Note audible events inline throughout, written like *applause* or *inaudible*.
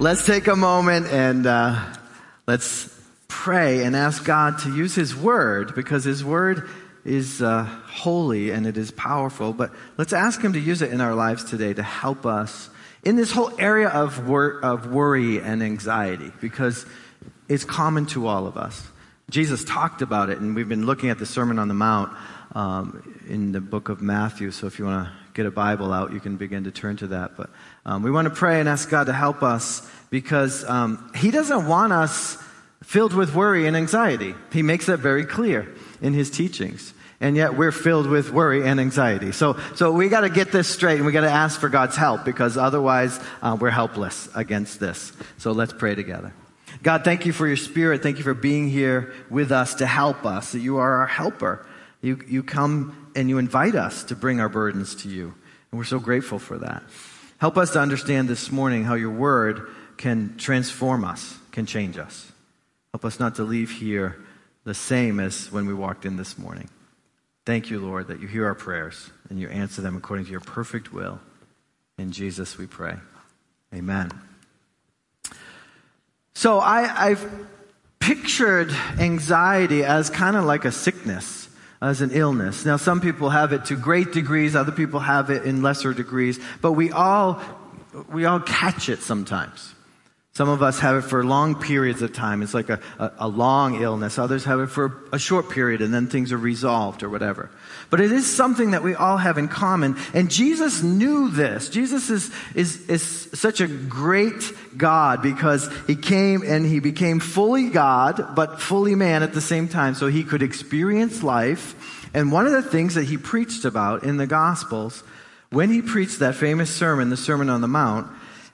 let's take a moment and uh, let's pray and ask God to use His Word because His Word is uh, holy and it is powerful. But let's ask Him to use it in our lives today to help us in this whole area of, wor- of worry and anxiety because it's common to all of us. Jesus talked about it, and we've been looking at the Sermon on the Mount um, in the book of Matthew. So if you want to get a Bible out, you can begin to turn to that. But um, we want to pray and ask God to help us because um, He doesn't want us filled with worry and anxiety. He makes that very clear in His teachings. And yet we're filled with worry and anxiety. So, so we got to get this straight and we got to ask for God's help because otherwise uh, we're helpless against this. So let's pray together. God, thank you for your spirit. Thank you for being here with us to help us. That you are our helper. You, you come and you invite us to bring our burdens to you. And we're so grateful for that. Help us to understand this morning how your word can transform us, can change us. Help us not to leave here the same as when we walked in this morning. Thank you, Lord, that you hear our prayers and you answer them according to your perfect will. In Jesus we pray. Amen. So I, have pictured anxiety as kind of like a sickness, as an illness. Now, some people have it to great degrees, other people have it in lesser degrees, but we all, we all catch it sometimes. Some of us have it for long periods of time. It's like a, a, a, long illness. Others have it for a short period and then things are resolved or whatever. But it is something that we all have in common. And Jesus knew this. Jesus is, is, is such a great God because he came and he became fully God, but fully man at the same time. So he could experience life. And one of the things that he preached about in the Gospels, when he preached that famous sermon, the Sermon on the Mount,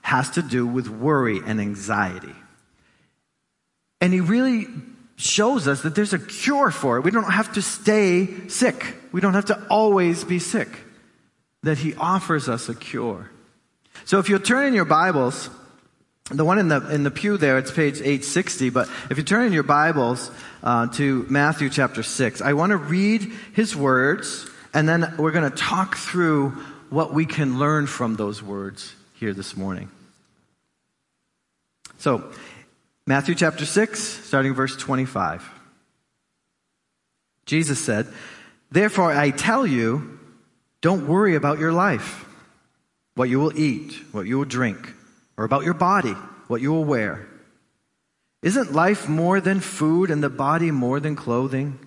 has to do with worry and anxiety. And he really shows us that there's a cure for it. We don't have to stay sick. We don't have to always be sick. That he offers us a cure. So if you'll turn in your Bibles, the one in the in the pew there, it's page 860. But if you turn in your Bibles uh, to Matthew chapter six, I want to read his words, and then we're going to talk through what we can learn from those words here this morning. So, Matthew chapter 6, starting verse 25. Jesus said, Therefore I tell you, don't worry about your life, what you will eat, what you will drink, or about your body, what you will wear. Isn't life more than food and the body more than clothing?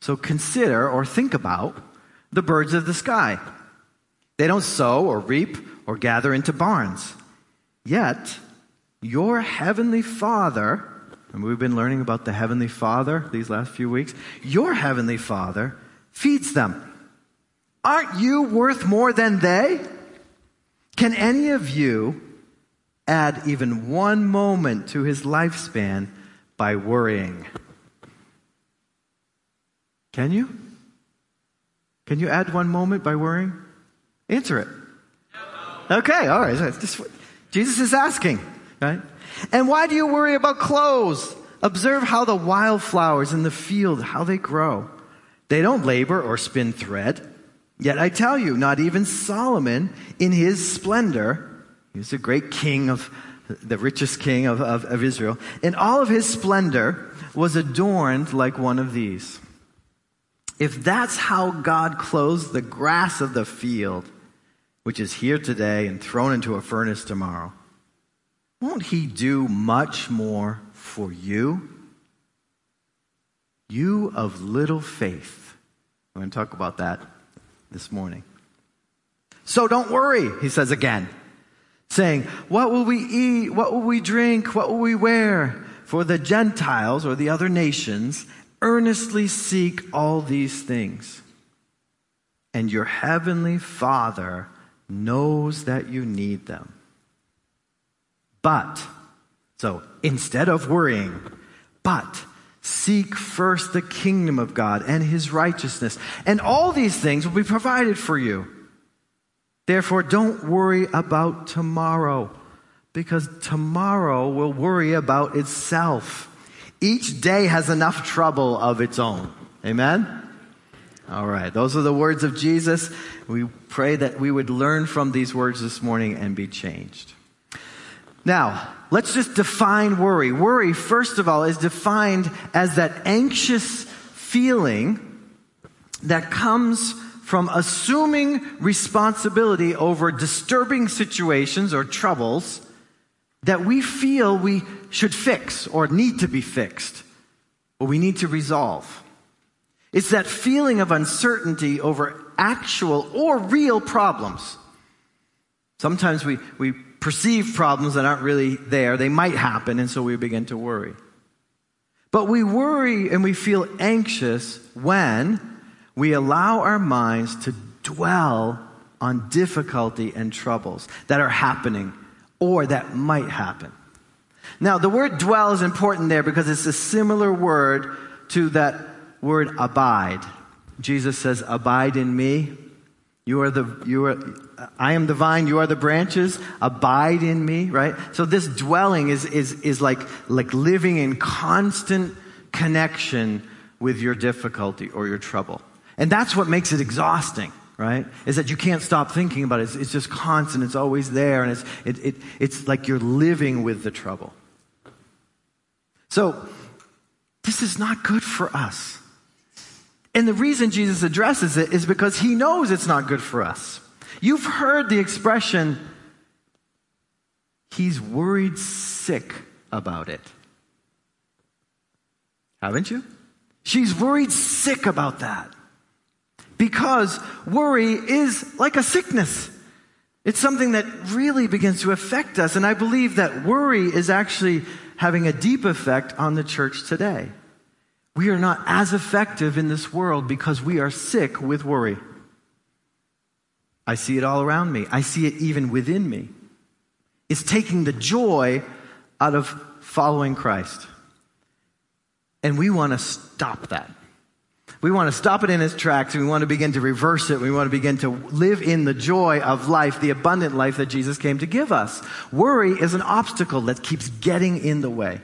So consider or think about the birds of the sky. They don't sow or reap or gather into barns. Yet your heavenly Father, and we've been learning about the heavenly Father these last few weeks, your heavenly Father feeds them. Aren't you worth more than they? Can any of you add even one moment to his lifespan by worrying? Can you? Can you add one moment by worrying? Answer it. Okay, all right. Just, Jesus is asking. Right? And why do you worry about clothes? Observe how the wildflowers in the field, how they grow. They don't labor or spin thread. Yet I tell you, not even Solomon in his splendor, he was a great king of, the richest king of, of, of Israel, in all of his splendor was adorned like one of these. If that's how God clothes the grass of the field, which is here today and thrown into a furnace tomorrow, won't he do much more for you? You of little faith. I'm going to talk about that this morning. So don't worry, he says again, saying, What will we eat? What will we drink? What will we wear? For the Gentiles or the other nations earnestly seek all these things. And your heavenly Father knows that you need them. But, so instead of worrying, but seek first the kingdom of God and his righteousness, and all these things will be provided for you. Therefore, don't worry about tomorrow, because tomorrow will worry about itself. Each day has enough trouble of its own. Amen? All right, those are the words of Jesus. We pray that we would learn from these words this morning and be changed. Now, let's just define worry. Worry, first of all, is defined as that anxious feeling that comes from assuming responsibility over disturbing situations or troubles that we feel we should fix or need to be fixed or we need to resolve. It's that feeling of uncertainty over actual or real problems. Sometimes we, we perceive problems that aren't really there. They might happen, and so we begin to worry. But we worry and we feel anxious when we allow our minds to dwell on difficulty and troubles that are happening or that might happen. Now, the word dwell is important there because it's a similar word to that word abide. Jesus says, Abide in me. You are the, you are, I am the vine, you are the branches. Abide in me, right? So this dwelling is, is, is like, like living in constant connection with your difficulty or your trouble. And that's what makes it exhausting, right? Is that you can't stop thinking about it. It's, it's just constant. It's always there. And it's, it, it, it's like you're living with the trouble. So, this is not good for us. And the reason Jesus addresses it is because he knows it's not good for us. You've heard the expression, he's worried sick about it. Haven't you? She's worried sick about that. Because worry is like a sickness. It's something that really begins to affect us. And I believe that worry is actually having a deep effect on the church today. We are not as effective in this world because we are sick with worry. I see it all around me. I see it even within me. It's taking the joy out of following Christ. And we want to stop that. We want to stop it in its tracks we want to begin to reverse it. We want to begin to live in the joy of life, the abundant life that Jesus came to give us. Worry is an obstacle that keeps getting in the way.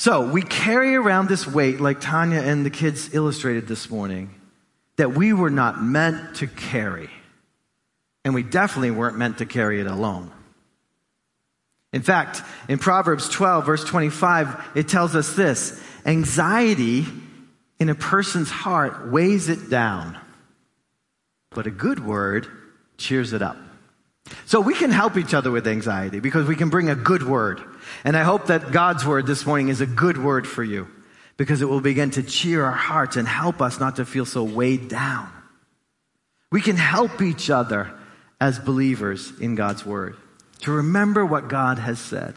So we carry around this weight, like Tanya and the kids illustrated this morning, that we were not meant to carry. And we definitely weren't meant to carry it alone. In fact, in Proverbs 12, verse 25, it tells us this anxiety in a person's heart weighs it down, but a good word cheers it up. So we can help each other with anxiety because we can bring a good word. And I hope that God's word this morning is a good word for you because it will begin to cheer our hearts and help us not to feel so weighed down. We can help each other as believers in God's word to remember what God has said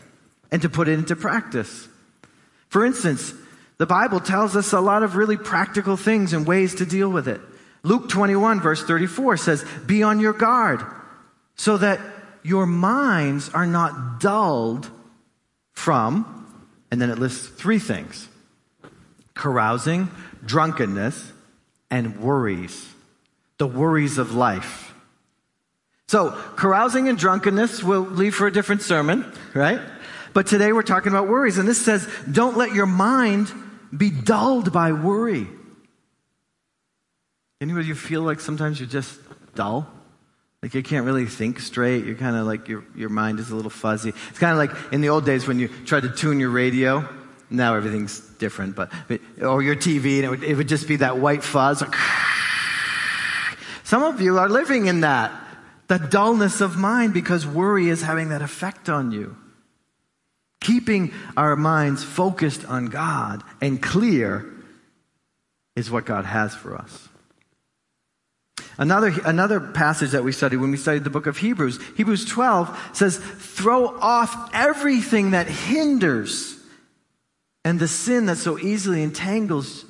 and to put it into practice. For instance, the Bible tells us a lot of really practical things and ways to deal with it. Luke 21, verse 34 says, Be on your guard so that your minds are not dulled from, and then it lists three things carousing, drunkenness, and worries. The worries of life. So, carousing and drunkenness will leave for a different sermon, right? But today we're talking about worries. And this says, don't let your mind be dulled by worry. Anybody feel like sometimes you're just dull? Like you can't really think straight. You're kind of like your, your mind is a little fuzzy. It's kind of like in the old days when you tried to tune your radio. Now everything's different, but, or your TV, and it would, it would just be that white fuzz. Some of you are living in that the dullness of mind because worry is having that effect on you. Keeping our minds focused on God and clear is what God has for us. Another, another passage that we studied when we studied the book of Hebrews, Hebrews 12 says, throw off everything that hinders and the sin that so easily entangles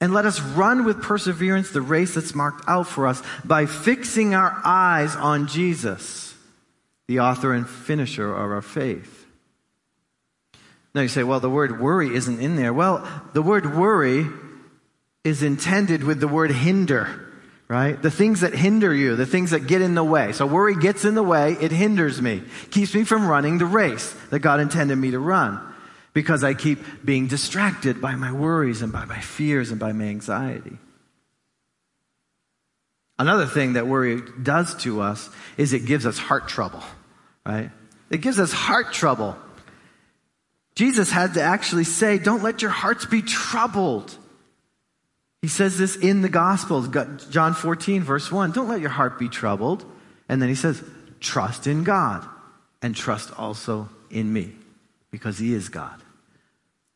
and let us run with perseverance the race that's marked out for us by fixing our eyes on Jesus, the author and finisher of our faith. Now you say, well, the word worry isn't in there. Well, the word worry is intended with the word hinder, right? The things that hinder you, the things that get in the way. So worry gets in the way, it hinders me, keeps me from running the race that God intended me to run because I keep being distracted by my worries and by my fears and by my anxiety. Another thing that worry does to us is it gives us heart trouble, right? It gives us heart trouble. Jesus had to actually say, don't let your hearts be troubled. He says this in the Gospels, John 14, verse 1. Don't let your heart be troubled. And then he says, trust in God and trust also in me because he is God.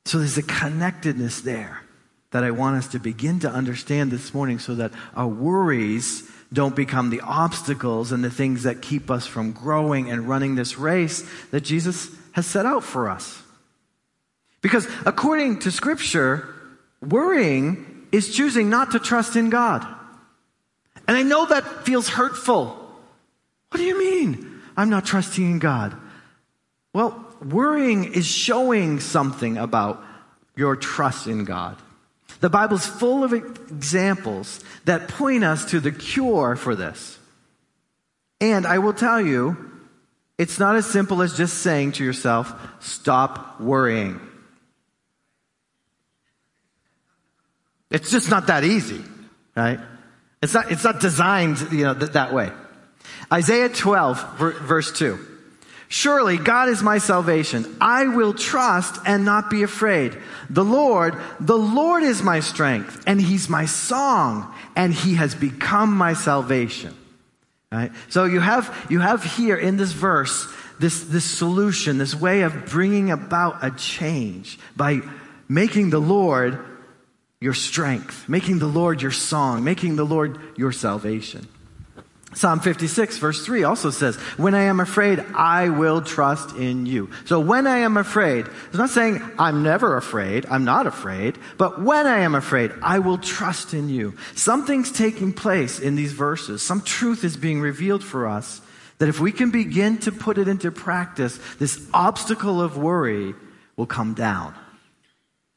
So there's a connectedness there that I want us to begin to understand this morning so that our worries don't become the obstacles and the things that keep us from growing and running this race that Jesus has set out for us. Because according to Scripture, worrying is choosing not to trust in God. And I know that feels hurtful. What do you mean? I'm not trusting in God. Well, worrying is showing something about your trust in God. The Bible's full of examples that point us to the cure for this. And I will tell you, it's not as simple as just saying to yourself, stop worrying. It's just not that easy, right? It's not, it's not designed, you know, th- that way. Isaiah 12, verse 2. Surely God is my salvation. I will trust and not be afraid. The Lord, the Lord is my strength and he's my song and he has become my salvation. Right? So you have, you have here in this verse, this, this solution, this way of bringing about a change by making the Lord your strength, making the Lord your song, making the Lord your salvation. Psalm 56 verse 3 also says, when I am afraid, I will trust in you. So when I am afraid, it's not saying I'm never afraid, I'm not afraid, but when I am afraid, I will trust in you. Something's taking place in these verses. Some truth is being revealed for us that if we can begin to put it into practice, this obstacle of worry will come down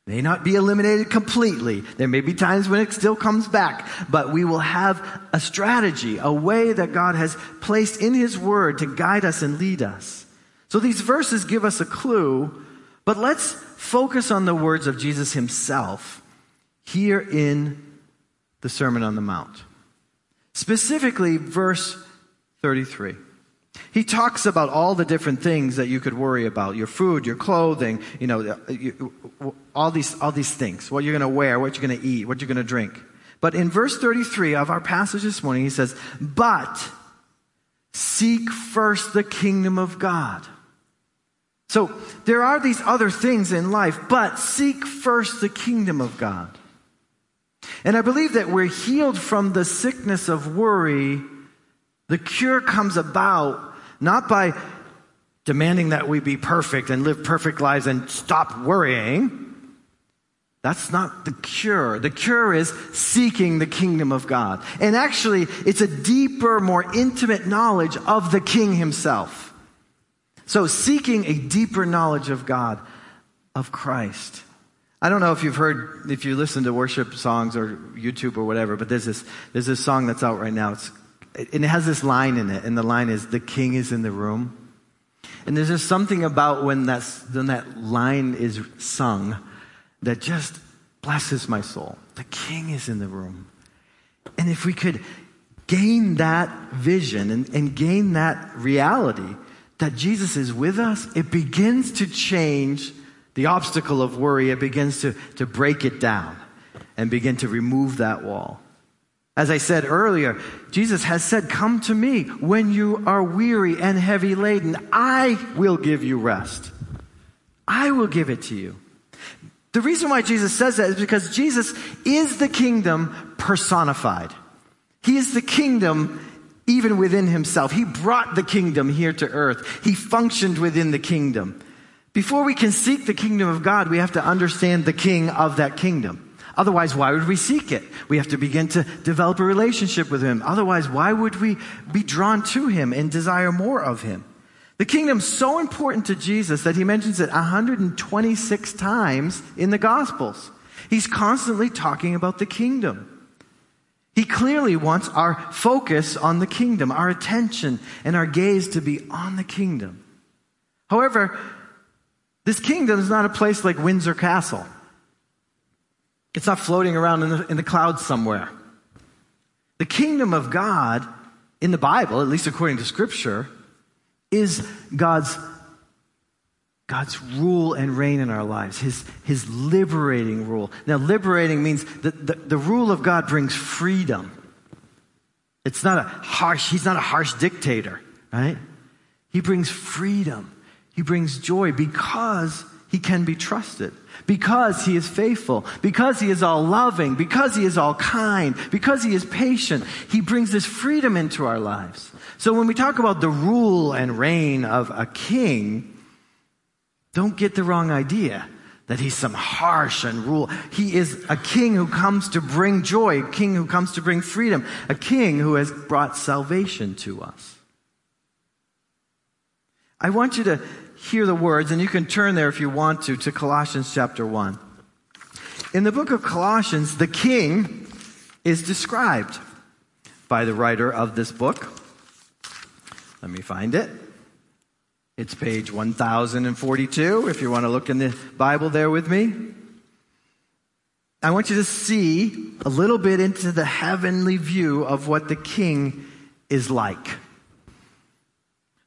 may not be eliminated completely. There may be times when it still comes back, but we will have a strategy, a way that God has placed in His Word to guide us and lead us. So these verses give us a clue, but let's focus on the words of Jesus Himself here in the Sermon on the Mount. Specifically, verse 33. He talks about all the different things that you could worry about your food, your clothing, you know, uh, all these, all these things what you're going to wear, what you're going to eat, what you're going to drink. But in verse 33 of our passage this morning, he says, But seek first the kingdom of God. So there are these other things in life, but seek first the kingdom of God. And I believe that we're healed from the sickness of worry the cure comes about not by demanding that we be perfect and live perfect lives and stop worrying. That's not the cure. The cure is seeking the kingdom of God. And actually, it's a deeper, more intimate knowledge of the king himself. So, seeking a deeper knowledge of God, of Christ. I don't know if you've heard, if you listen to worship songs or YouTube or whatever, but there's this, there's this song that's out right now. It's and it has this line in it, and the line is, The king is in the room. And there's just something about when, that's, when that line is sung that just blesses my soul. The king is in the room. And if we could gain that vision and, and gain that reality that Jesus is with us, it begins to change the obstacle of worry. It begins to, to break it down and begin to remove that wall. As I said earlier, Jesus has said, Come to me when you are weary and heavy laden. I will give you rest. I will give it to you. The reason why Jesus says that is because Jesus is the kingdom personified. He is the kingdom even within himself. He brought the kingdom here to earth. He functioned within the kingdom. Before we can seek the kingdom of God, we have to understand the king of that kingdom. Otherwise, why would we seek it? We have to begin to develop a relationship with Him. Otherwise, why would we be drawn to Him and desire more of Him? The kingdom's so important to Jesus that He mentions it 126 times in the Gospels. He's constantly talking about the kingdom. He clearly wants our focus on the kingdom, our attention and our gaze to be on the kingdom. However, this kingdom is not a place like Windsor Castle. It's not floating around in the, in the clouds somewhere. The kingdom of God in the Bible, at least according to scripture, is God's God's rule and reign in our lives, his, his liberating rule. Now, liberating means that the, the rule of God brings freedom. It's not a harsh, he's not a harsh dictator, right? He brings freedom. He brings joy because he can be trusted, because he is faithful, because he is all loving, because he is all kind, because he is patient. He brings this freedom into our lives. So when we talk about the rule and reign of a king, don't get the wrong idea that he's some harsh and rule. He is a king who comes to bring joy, a king who comes to bring freedom, a king who has brought salvation to us. I want you to hear the words, and you can turn there if you want to, to Colossians chapter 1. In the book of Colossians, the king is described by the writer of this book. Let me find it. It's page 1042 if you want to look in the Bible there with me. I want you to see a little bit into the heavenly view of what the king is like.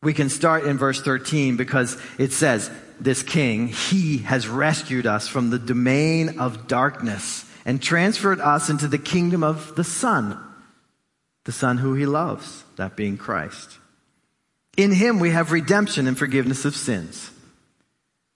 We can start in verse 13 because it says, This king, he has rescued us from the domain of darkness and transferred us into the kingdom of the Son, the Son who he loves, that being Christ. In him we have redemption and forgiveness of sins.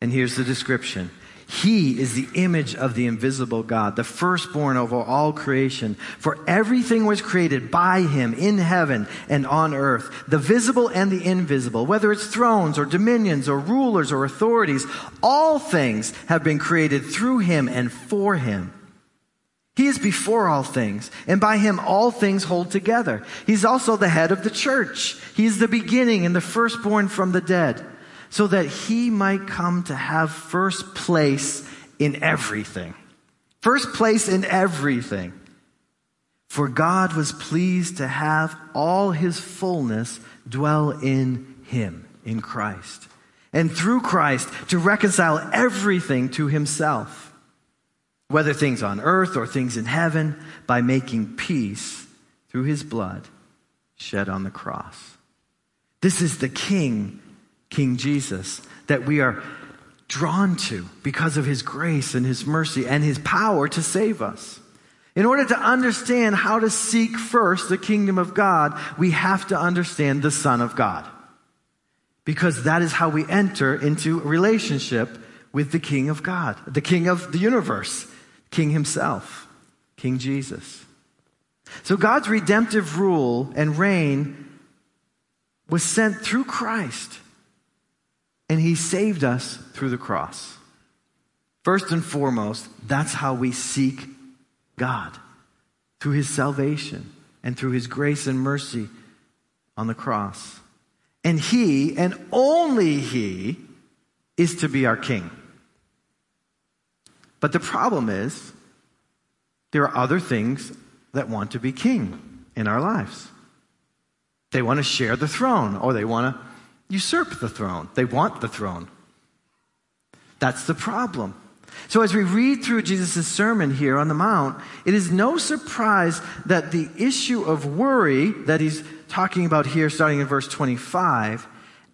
And here's the description. He is the image of the invisible God, the firstborn over all creation. For everything was created by him in heaven and on earth, the visible and the invisible, whether it's thrones or dominions or rulers or authorities, all things have been created through him and for him. He is before all things, and by him all things hold together. He's also the head of the church. He is the beginning and the firstborn from the dead, so that he might come to have first place in everything. First place in everything. For God was pleased to have all his fullness dwell in him, in Christ. And through Christ to reconcile everything to himself whether things on earth or things in heaven, by making peace through his blood shed on the cross. This is the King, King Jesus, that we are drawn to because of his grace and his mercy and his power to save us. In order to understand how to seek first the kingdom of God, we have to understand the Son of God. Because that is how we enter into relationship with the King of God, the King of the universe, King himself, King Jesus. So God's redemptive rule and reign was sent through Christ, and he saved us through the cross. First and foremost, that's how we seek God through his salvation and through his grace and mercy on the cross. And he, and only he, is to be our king. But the problem is, there are other things that want to be king in our lives. They want to share the throne, or they want to usurp the throne. They want the throne. That's the problem. So, as we read through Jesus' sermon here on the Mount, it is no surprise that the issue of worry that he's talking about here, starting in verse 25,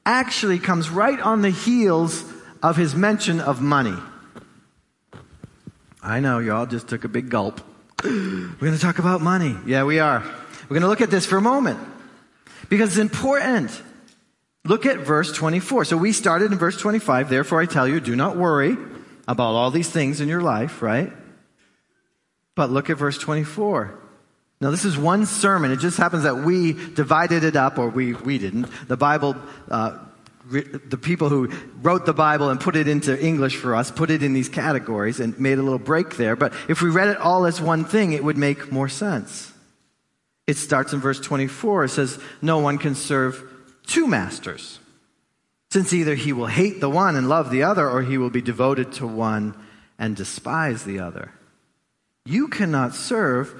actually comes right on the heels of his mention of money. I know, y'all just took a big gulp. We're going to talk about money. Yeah, we are. We're going to look at this for a moment because it's important. Look at verse 24. So we started in verse 25. Therefore, I tell you, do not worry about all these things in your life, right? But look at verse 24. Now, this is one sermon. It just happens that we divided it up, or we, we didn't. The Bible uh, the people who wrote the Bible and put it into English for us put it in these categories and made a little break there. But if we read it all as one thing, it would make more sense. It starts in verse 24. It says, No one can serve two masters, since either he will hate the one and love the other, or he will be devoted to one and despise the other. You cannot serve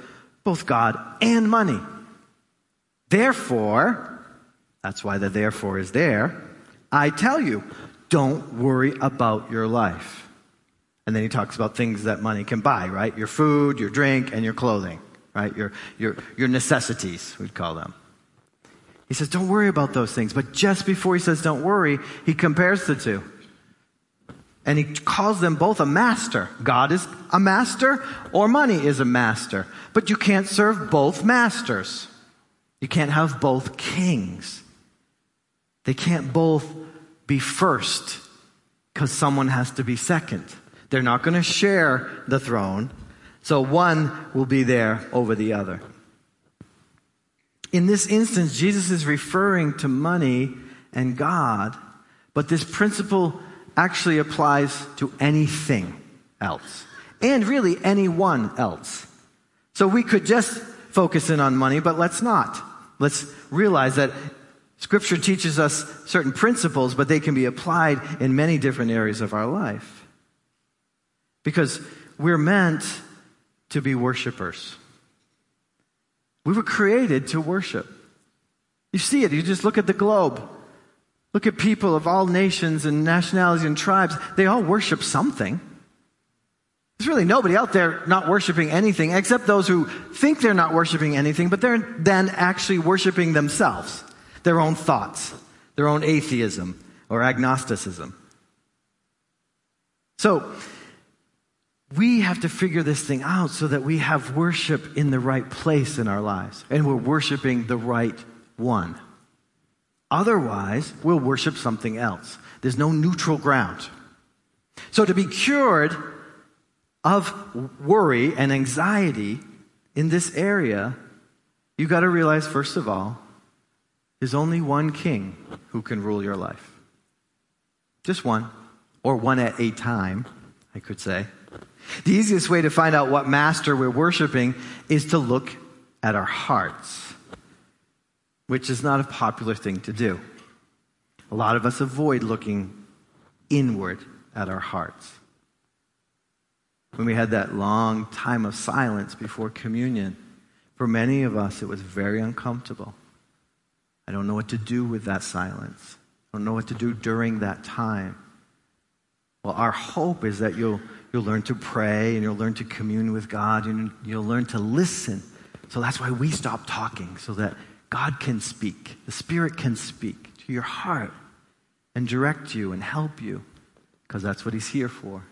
both God and money. Therefore, that's why the therefore is there. I tell you, don't worry about your life. And then he talks about things that money can buy, right? Your food, your drink, and your clothing, right? Your, your, your necessities, we'd call them. He says, don't worry about those things. But just before he says, don't worry, he compares the two. And he calls them both a master. God is a master, or money is a master. But you can't serve both masters. You can't have both kings. They can't both be first because someone has to be second. They're not going to share the throne, so one will be there over the other. In this instance, Jesus is referring to money and God, but this principle actually applies to anything else, and really anyone else. So we could just focus in on money, but let's not. Let's realize that Scripture teaches us certain principles, but they can be applied in many different areas of our life. Because we're meant to be worshipers. We were created to worship. You see it, you just look at the globe. Look at people of all nations and nationalities and tribes. They all worship something. There's really nobody out there not worshiping anything except those who think they're not worshiping anything, but they're then actually worshiping themselves, their own thoughts, their own atheism or agnosticism. So, we have to figure this thing out so that we have worship in the right place in our lives and we're worshiping the right one. Otherwise, we'll worship something else. There's no neutral ground. So, to be cured of worry and anxiety in this area, you've got to realize, first of all, there's only one king who can rule your life. Just one, or one at a time, I could say. The easiest way to find out what master we're worshiping is to look at our hearts, which is not a popular thing to do. A lot of us avoid looking inward at our hearts. When we had that long time of silence before communion, for many of us, it was very uncomfortable. I don't know what to do with that silence. I don't know what to do during that time. Well, our hope is that you'll You'll learn to pray and you'll learn to commune with God and you'll learn to listen. So that's why we stop talking, so that God can speak. The Spirit can speak to your heart and direct you and help you, because that's what He's here for.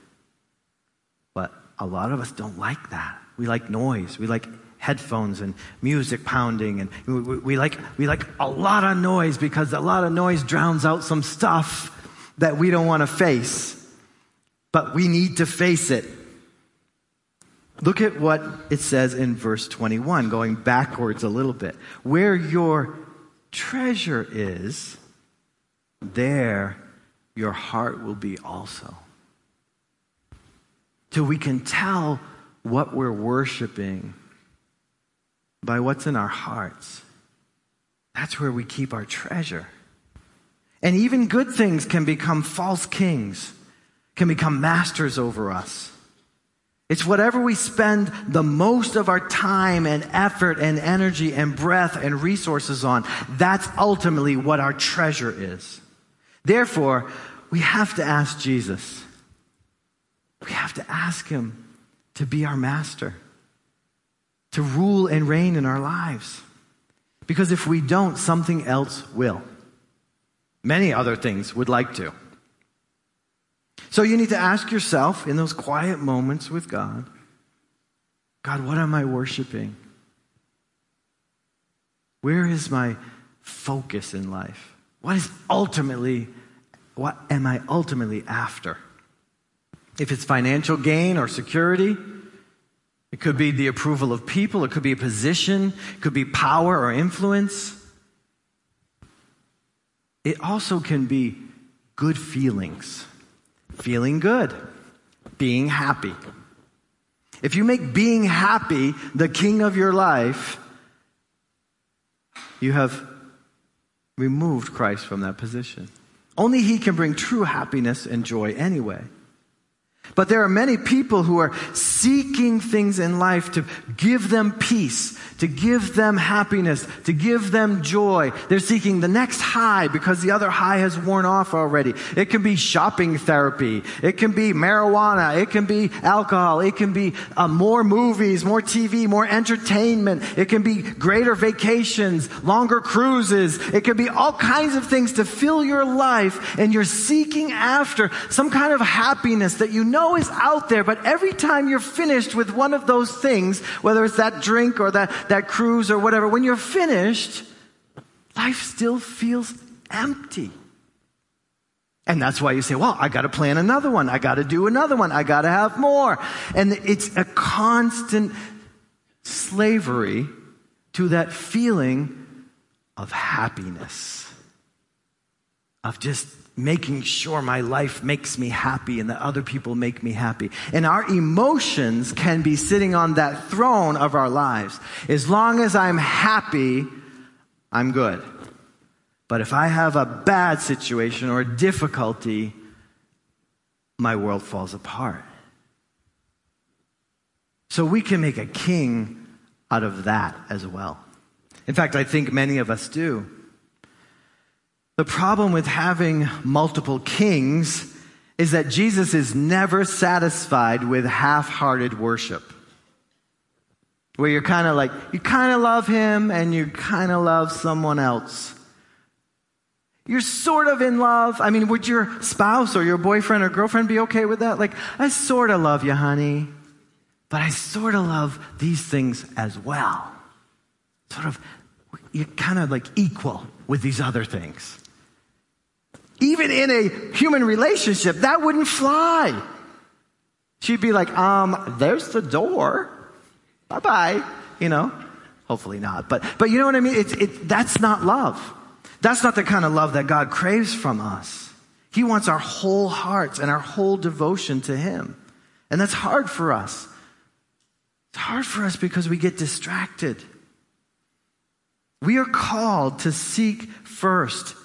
But a lot of us don't like that. We like noise. We like headphones and music pounding and we, we, we, like we like a lot of noise because a lot of noise drowns out some stuff that we don't want to face but we need to face it. Look at what it says in verse 21, going backwards a little bit. Where your treasure is, there your heart will be also. Till we can tell what we're worshiping by what's in our hearts. That's where we keep our treasure. And even good things can become false kings can become masters over us. It's whatever we spend the most of our time and effort and energy and breath and resources on. That's ultimately what our treasure is. Therefore, we have to ask Jesus. We have to ask Him to be our master, to rule and reign in our lives. Because if we don't, something else will. Many other things would like to. So you need to ask yourself in those quiet moments with God God, what am I worshiping? Where is my focus in life? What is ultimately, what am I ultimately after? If it's financial gain or security, it could be the approval of people, it could be a position, it could be power or influence. It also can be good feelings feeling good, being happy. If you make being happy the king of your life, you have removed Christ from that position. Only He can bring true happiness and joy anyway. But there are many people who are seeking things in life to give them peace, to give them happiness, to give them joy. They're seeking the next high because the other high has worn off already. It can be shopping therapy. It can be marijuana. It can be alcohol. It can be uh, more movies, more TV, more entertainment. It can be greater vacations, longer cruises. It can be all kinds of things to fill your life and you're seeking after some kind of happiness that you know is out there. But every time you're finished with one of those things, whether it's that drink or that that cruise or whatever, when you're finished, life still feels empty. And that's why you say, well, I got to plan another one. I got to do another one. I got to have more. And it's a constant slavery to that feeling of happiness, of just making sure my life makes me happy and that other people make me happy. And our emotions can be sitting on that throne of our lives. As long as I'm happy, I'm good. But if I have a bad situation or difficulty, my world falls apart. So we can make a king out of that as well. In fact, I think many of us do. The problem with having multiple kings is that Jesus is never satisfied with half hearted worship. Where you're kind of like, you kind of love him and you kind of love someone else. You're sort of in love. I mean, would your spouse or your boyfriend or girlfriend be okay with that? Like, I sort of love you, honey, but I sort of love these things as well. Sort of, you're kind of like equal with these other things. Even in a human relationship, that wouldn't fly. She'd be like, um, there's the door. Bye bye. You know, hopefully not. But, but you know what I mean? It's, it, that's not love. That's not the kind of love that God craves from us. He wants our whole hearts and our whole devotion to Him. And that's hard for us. It's hard for us because we get distracted. We are called to seek first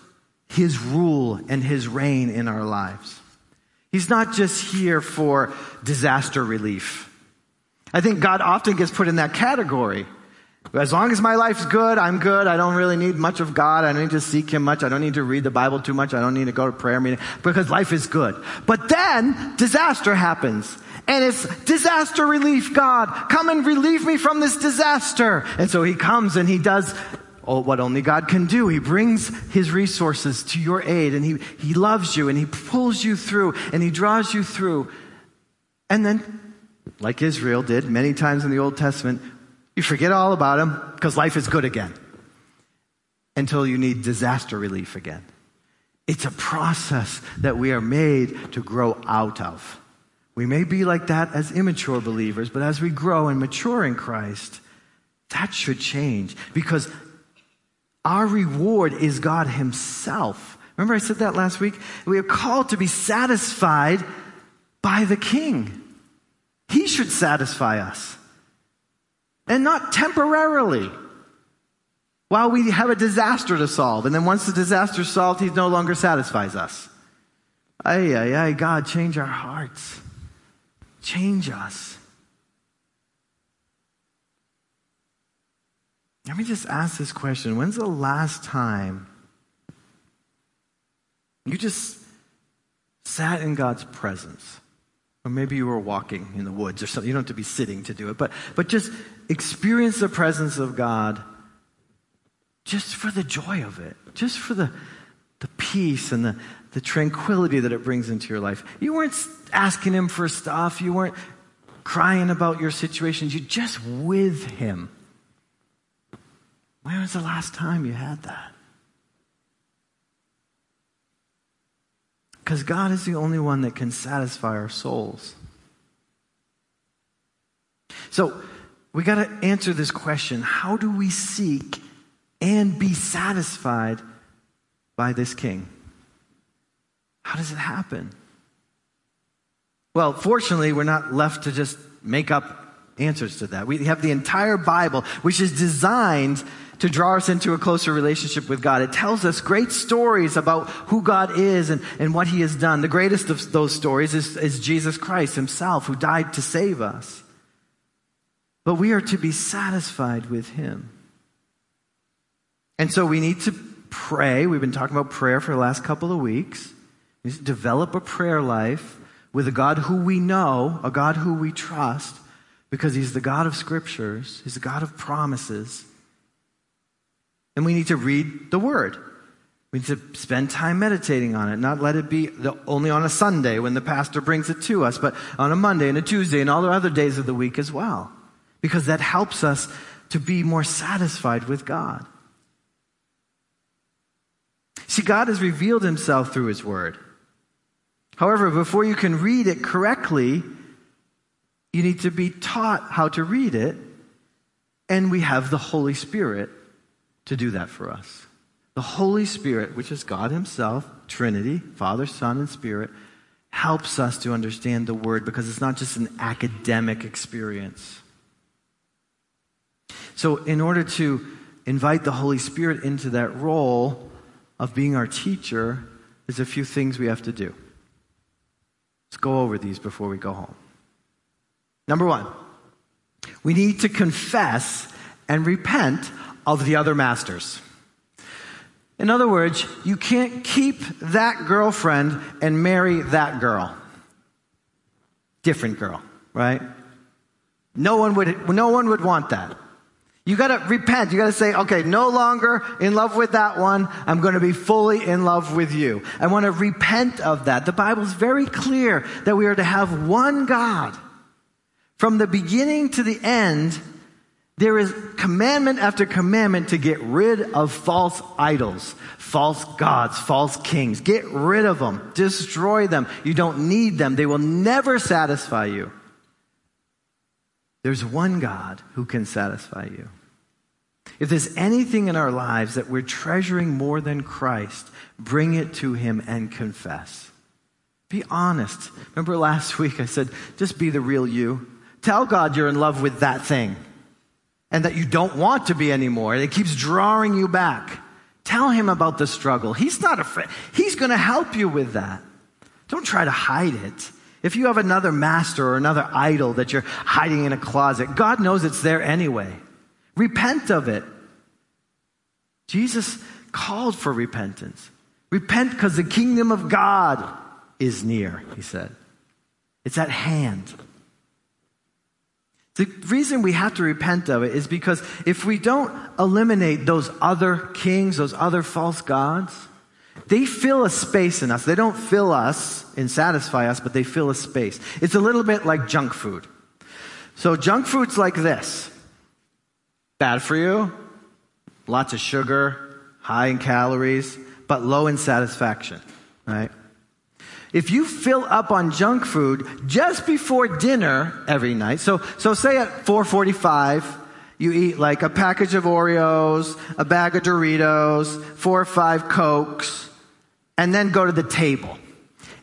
his rule and his reign in our lives. He's not just here for disaster relief. I think God often gets put in that category. As long as my life's good, I'm good. I don't really need much of God. I don't need to seek Him much. I don't need to read the Bible too much. I don't need to go to prayer meeting because life is good. But then disaster happens. And it's disaster relief, God. Come and relieve me from this disaster. And so He comes and He does what only God can do. He brings His resources to your aid and He, he loves you and He pulls you through and He draws you through. And then, like Israel did many times in the Old Testament, you forget all about Him because life is good again until you need disaster relief again. It's a process that we are made to grow out of. We may be like that as immature believers, but as we grow and mature in Christ, that should change because our reward is God Himself. Remember, I said that last week? We are called to be satisfied by the King. He should satisfy us. And not temporarily. While we have a disaster to solve. And then once the disaster is solved, He no longer satisfies us. Ay, ay, ay, God, change our hearts. Change us. Let me just ask this question. When's the last time you just sat in God's presence? Or maybe you were walking in the woods or something. You don't have to be sitting to do it, but, but just experience the presence of God just for the joy of it, just for the, the peace and the, the tranquility that it brings into your life. You weren't asking Him for stuff, you weren't crying about your situations, you're just with Him. When was the last time you had that? Because God is the only one that can satisfy our souls. So, we got to answer this question how do we seek and be satisfied by this king? How does it happen? Well, fortunately, we're not left to just make up answers to that. We have the entire Bible, which is designed to draw us into a closer relationship with God. It tells us great stories about who God is and, and what He has done. The greatest of those stories is, is Jesus Christ Himself, who died to save us. But we are to be satisfied with Him. And so we need to pray. We've been talking about prayer for the last couple of weeks. We need to develop a prayer life with a God who we know, a God who we trust, because He's the God of scriptures, He's the God of promises. And we need to read the Word. We need to spend time meditating on it, not let it be the, only on a Sunday when the pastor brings it to us, but on a Monday and a Tuesday and all the other days of the week as well. Because that helps us to be more satisfied with God. See, God has revealed himself through his word. However, before you can read it correctly, you need to be taught how to read it, and we have the Holy Spirit to do that for us. The Holy Spirit, which is God Himself, Trinity, Father, Son, and Spirit, helps us to understand the Word because it's not just an academic experience. So, in order to invite the Holy Spirit into that role of being our teacher, there's a few things we have to do. Let's go over these before we go home. Number one, we need to confess and repent of the other masters. In other words, you can't keep that girlfriend and marry that girl. Different girl, right? No one would, no one would want that. You gotta repent. You gotta say, okay, no longer in love with that one. I'm gonna be fully in love with you. I wanna repent of that. The Bible's very clear that we are to have one God. From the beginning to the end, there is commandment after commandment to get rid of false idols, false gods, false kings. Get rid of them. Destroy them. You don't need them. They will never satisfy you. There's one God who can satisfy you. If there's anything in our lives that we're treasuring more than Christ, bring it to Him and confess. Be honest. Remember last week I said, just be the real you. Tell God you're in love with that thing and that you don't want to be anymore. It keeps drawing you back. Tell Him about the struggle. He's not afraid. He's going to help you with that. Don't try to hide it. If you have another master or another idol that you're hiding in a closet, God knows it's there anyway. Repent of it. Jesus called for repentance. Repent because the kingdom of God is near, he said. It's at hand. The reason we have to repent of it is because if we don't eliminate those other kings, those other false gods, they fill a space in us. They don't fill us and satisfy us, but they fill a space. It's a little bit like junk food. So junk food's like this. Bad for you, lots of sugar, high in calories, but low in satisfaction, right? If you fill up on junk food just before dinner every night, so, so say at 445, you eat like a package of Oreos, a bag of Doritos, four or five Cokes, and then go to the table.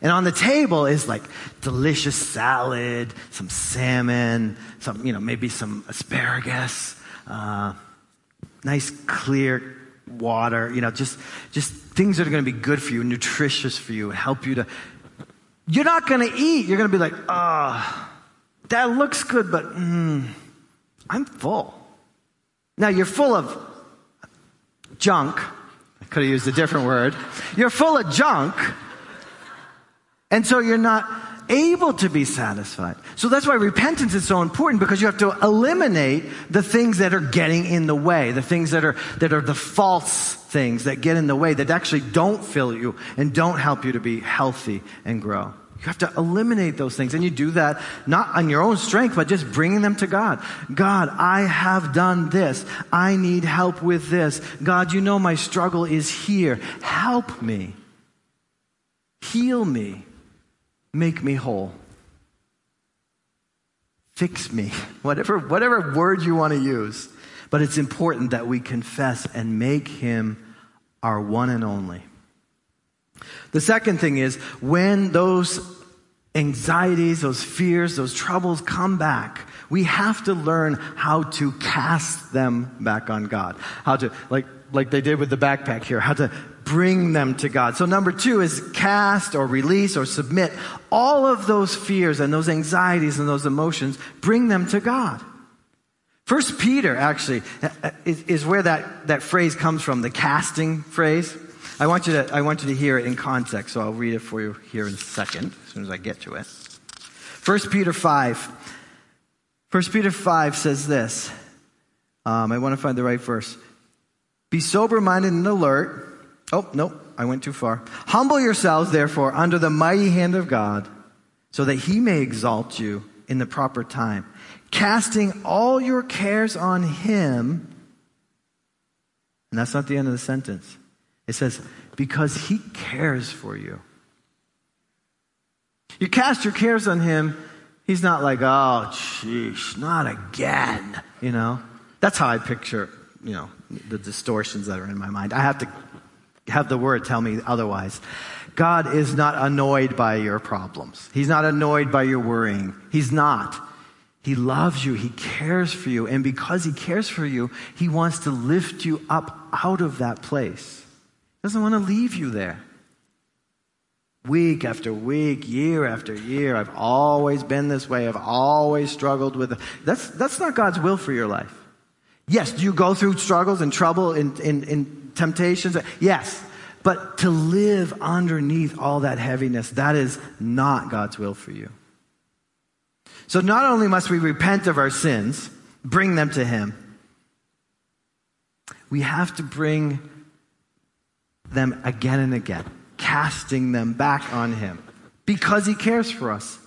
And on the table is like delicious salad, some salmon, some, you know, maybe some asparagus, uh, nice clear water, you know, just, just things that are going to be good for you, nutritious for you, help you to. You're not going to eat. You're going to be like, ah, oh, that looks good, but mm, I'm full. Now you're full of junk. I could have used a different word. You're full of junk. And so you're not able to be satisfied. So that's why repentance is so important because you have to eliminate the things that are getting in the way, the things that are, that are the false things that get in the way that actually don't fill you and don't help you to be healthy and grow. You have to eliminate those things. And you do that not on your own strength, but just bringing them to God. God, I have done this. I need help with this. God, you know my struggle is here. Help me. Heal me. Make me whole. Fix me. *laughs* Whatever, whatever word you want to use. But it's important that we confess and make him our one and only. The second thing is when those anxieties, those fears, those troubles come back, we have to learn how to cast them back on God. How to, like, like they did with the backpack here, how to bring them to God. So number two is cast or release or submit all of those fears and those anxieties and those emotions, bring them to God. First Peter actually is, is where that, that phrase comes from, the casting phrase. I want you to, I want you to hear it in context, so I'll read it for you here in a second, as soon as I get to it. First Peter 5. First Peter 5 says this. Um, I want to find the right verse. Be sober minded and alert. Oh, no, I went too far. Humble yourselves, therefore, under the mighty hand of God, so that he may exalt you in the proper time, casting all your cares on him. And that's not the end of the sentence. It says, because he cares for you. You cast your cares on him He's not like, oh, sheesh, not again. You know, that's how I picture, you know, the distortions that are in my mind. I have to have the word tell me otherwise. God is not annoyed by your problems. He's not annoyed by your worrying. He's not. He loves you. He cares for you. And because he cares for you, he wants to lift you up out of that place. He doesn't want to leave you there week after week, year after year. I've always been this way. I've always struggled with it. That's, that's not God's will for your life. Yes, do you go through struggles and trouble and, and, and temptations? Yes. But to live underneath all that heaviness, that is not God's will for you. So not only must we repent of our sins, bring them to Him, we have to bring them again and again casting them back on Him because He cares for us.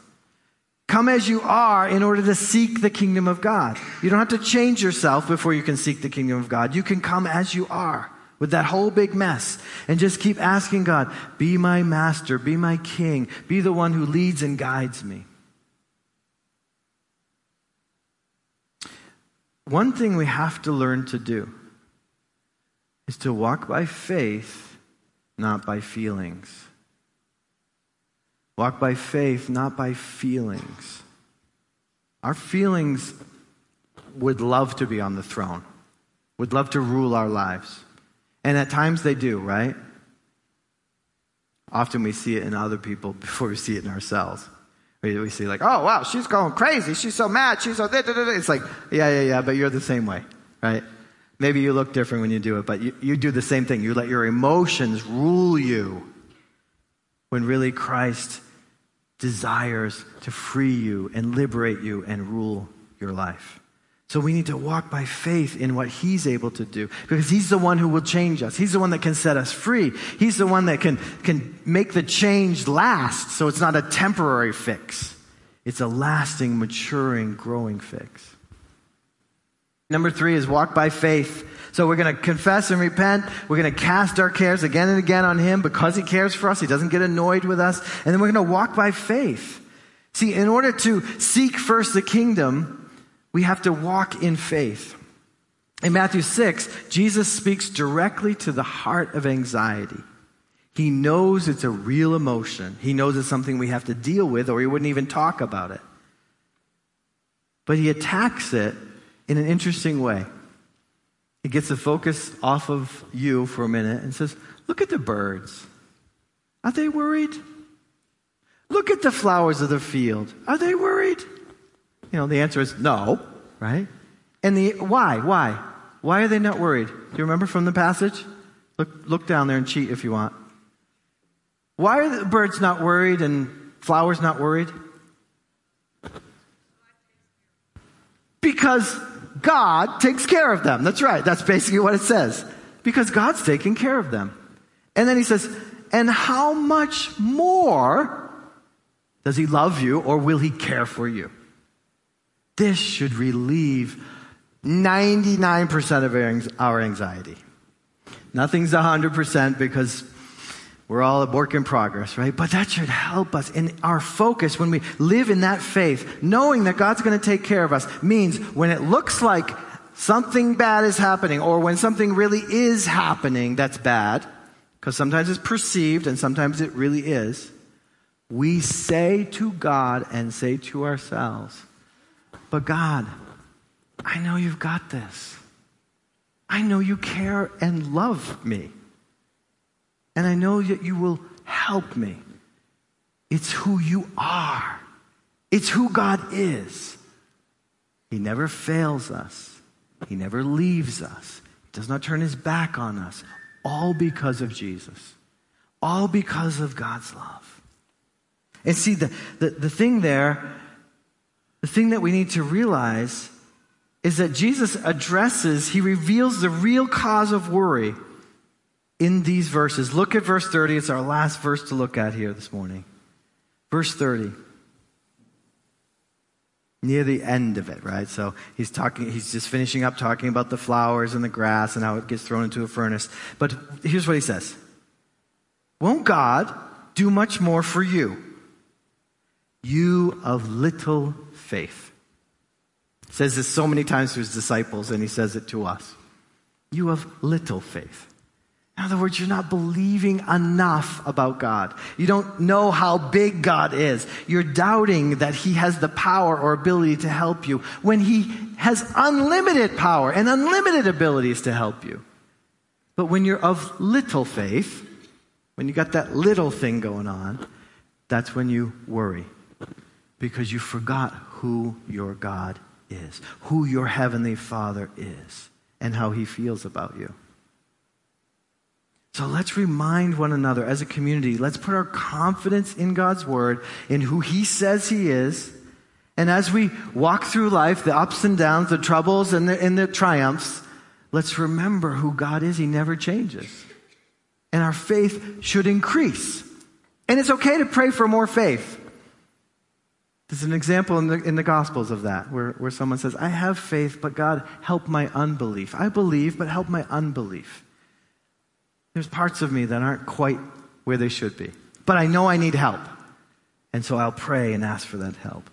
Come as you are in order to seek the kingdom of God. You don't have to change yourself before you can seek the kingdom of God. You can come as you are with that whole big mess and just keep asking God, be my master, be my king, be the one who leads and guides me. One thing we have to learn to do is to walk by faith not by feelings. Walk by faith, not by feelings. Our feelings would love to be on the throne, would love to rule our lives. And at times they do, right? Often we see it in other people *laughs* before we see it in ourselves. We see like, oh wow, she's going crazy. She's so mad. She's so. It's like, yeah, yeah, yeah, but you're the same way, right? Maybe you look different when you do it, but you, you do the same thing. You let your emotions rule you when really Christ desires to free you and liberate you and rule your life. So we need to walk by faith in what He's able to do because He's the one who will change us. He's the one that can set us free. He's the one that can, can make the change last so it's not a temporary fix. It's a lasting, maturing, growing fix. Number three is walk by faith. So we're going to confess and repent. We're going to cast our cares again and again on Him because He cares for us. He doesn't get annoyed with us. And then we're going to walk by faith. See, in order to seek first the kingdom, we have to walk in faith. In Matthew 6, Jesus speaks directly to the heart of anxiety. He knows it's a real emotion. He knows it's something we have to deal with, or he wouldn't even talk about it. But he attacks it in an interesting way. He gets the focus off of you for a minute and says, Look at the birds. Are they worried? Look at the flowers of the field. Are they worried? You know, the answer is no, right? And the why? Why? Why are they not worried? Do you remember from the passage? Look, look down there and cheat if you want. Why are the birds not worried and flowers not worried? Because God takes care of them. That's right. That's basically what it says. Because God's taking care of them. And then he says, and how much more does he love you or will he care for you? This should relieve 99% of our anxiety. Nothing's 100% because we're all a work in progress, right? But that should help us in our focus when we live in that faith, knowing that God's going to take care of us means when it looks like something bad is happening or when something really is happening that's bad, because sometimes it's perceived and sometimes it really is, we say to God and say to ourselves, But God, I know you've got this. I know you care and love me. And I know that you will help me. It's who you are, it's who God is. He never fails us, He never leaves us, He does not turn His back on us, all because of Jesus, all because of God's love. And see, the, the, the thing there, the thing that we need to realize is that Jesus addresses, he reveals the real cause of worry in these verses. Look at verse 30. It's our last verse to look at here this morning. Verse 30. Near the end of it, right? So he's talking, he's just finishing up talking about the flowers and the grass and how it gets thrown into a furnace. But here's what he says Won't God do much more for you? You of little faith. He says this so many times to his disciples, and he says it to us. You of little faith. In other words, you're not believing enough about God. You don't know how big God is. You're doubting that He has the power or ability to help you when He has unlimited power and unlimited abilities to help you. But when you're of little faith, when you got that little thing going on, that's when you worry because you forgot who your God is, who your Heavenly Father is, and how He feels about you. So let's remind one another as a community, let's put our confidence in God's Word, in who He says He is. And as we walk through life, the ups and downs, the troubles and the, and the triumphs, let's remember who God is. He never changes. And our faith should increase. And it's okay to pray for more faith. There's an example in the, in the Gospels of that, where, where someone says, I have faith, but God, help my unbelief. I believe, but help my unbelief. There's parts of me that aren't quite where they should be, but I know I need help. And so I'll pray and ask for that help.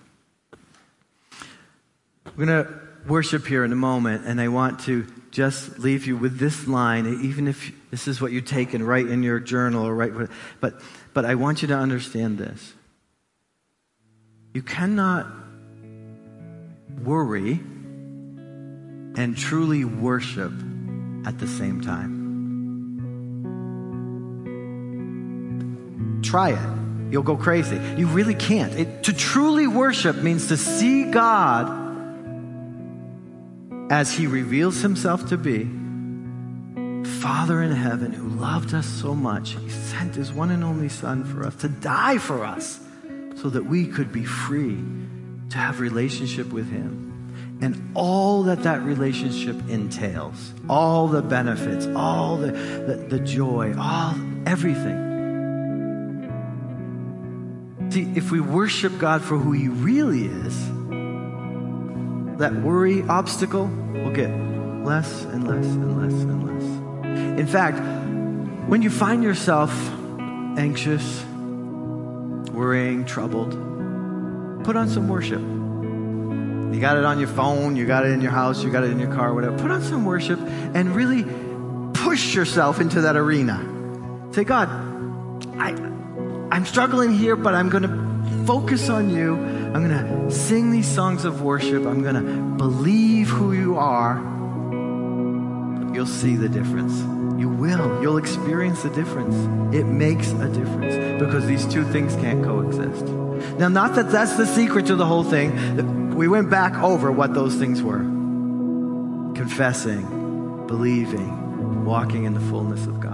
We're going to worship here in a moment, and I want to just leave you with this line, even if this is what you take and write in your journal or write, but, but I want you to understand this. You cannot worry and truly worship at the same time. Try it. You'll go crazy. You really can't. It, to truly worship means to see God as He reveals Himself to be. Father in heaven who loved us so much, He sent His one and only Son for us to die for us so that we could be free to have relationship with him and all that that relationship entails all the benefits all the, the, the joy all everything see if we worship god for who he really is that worry obstacle will get less and less and less and less in fact when you find yourself anxious worrying, troubled, put on some worship. You got it on your phone, you got it in your house, you got it in your car, whatever. Put on some worship and really push yourself into that arena. Say, God, I'm struggling here, but I'm going to focus on you. I'm going to sing these songs of worship. I'm going to believe who you are. You'll see the difference. You will. You'll experience the difference. It makes a difference because these two things can't coexist. Now, not that that's the secret to the whole thing. We went back over what those things were confessing, believing, walking in the fullness of God.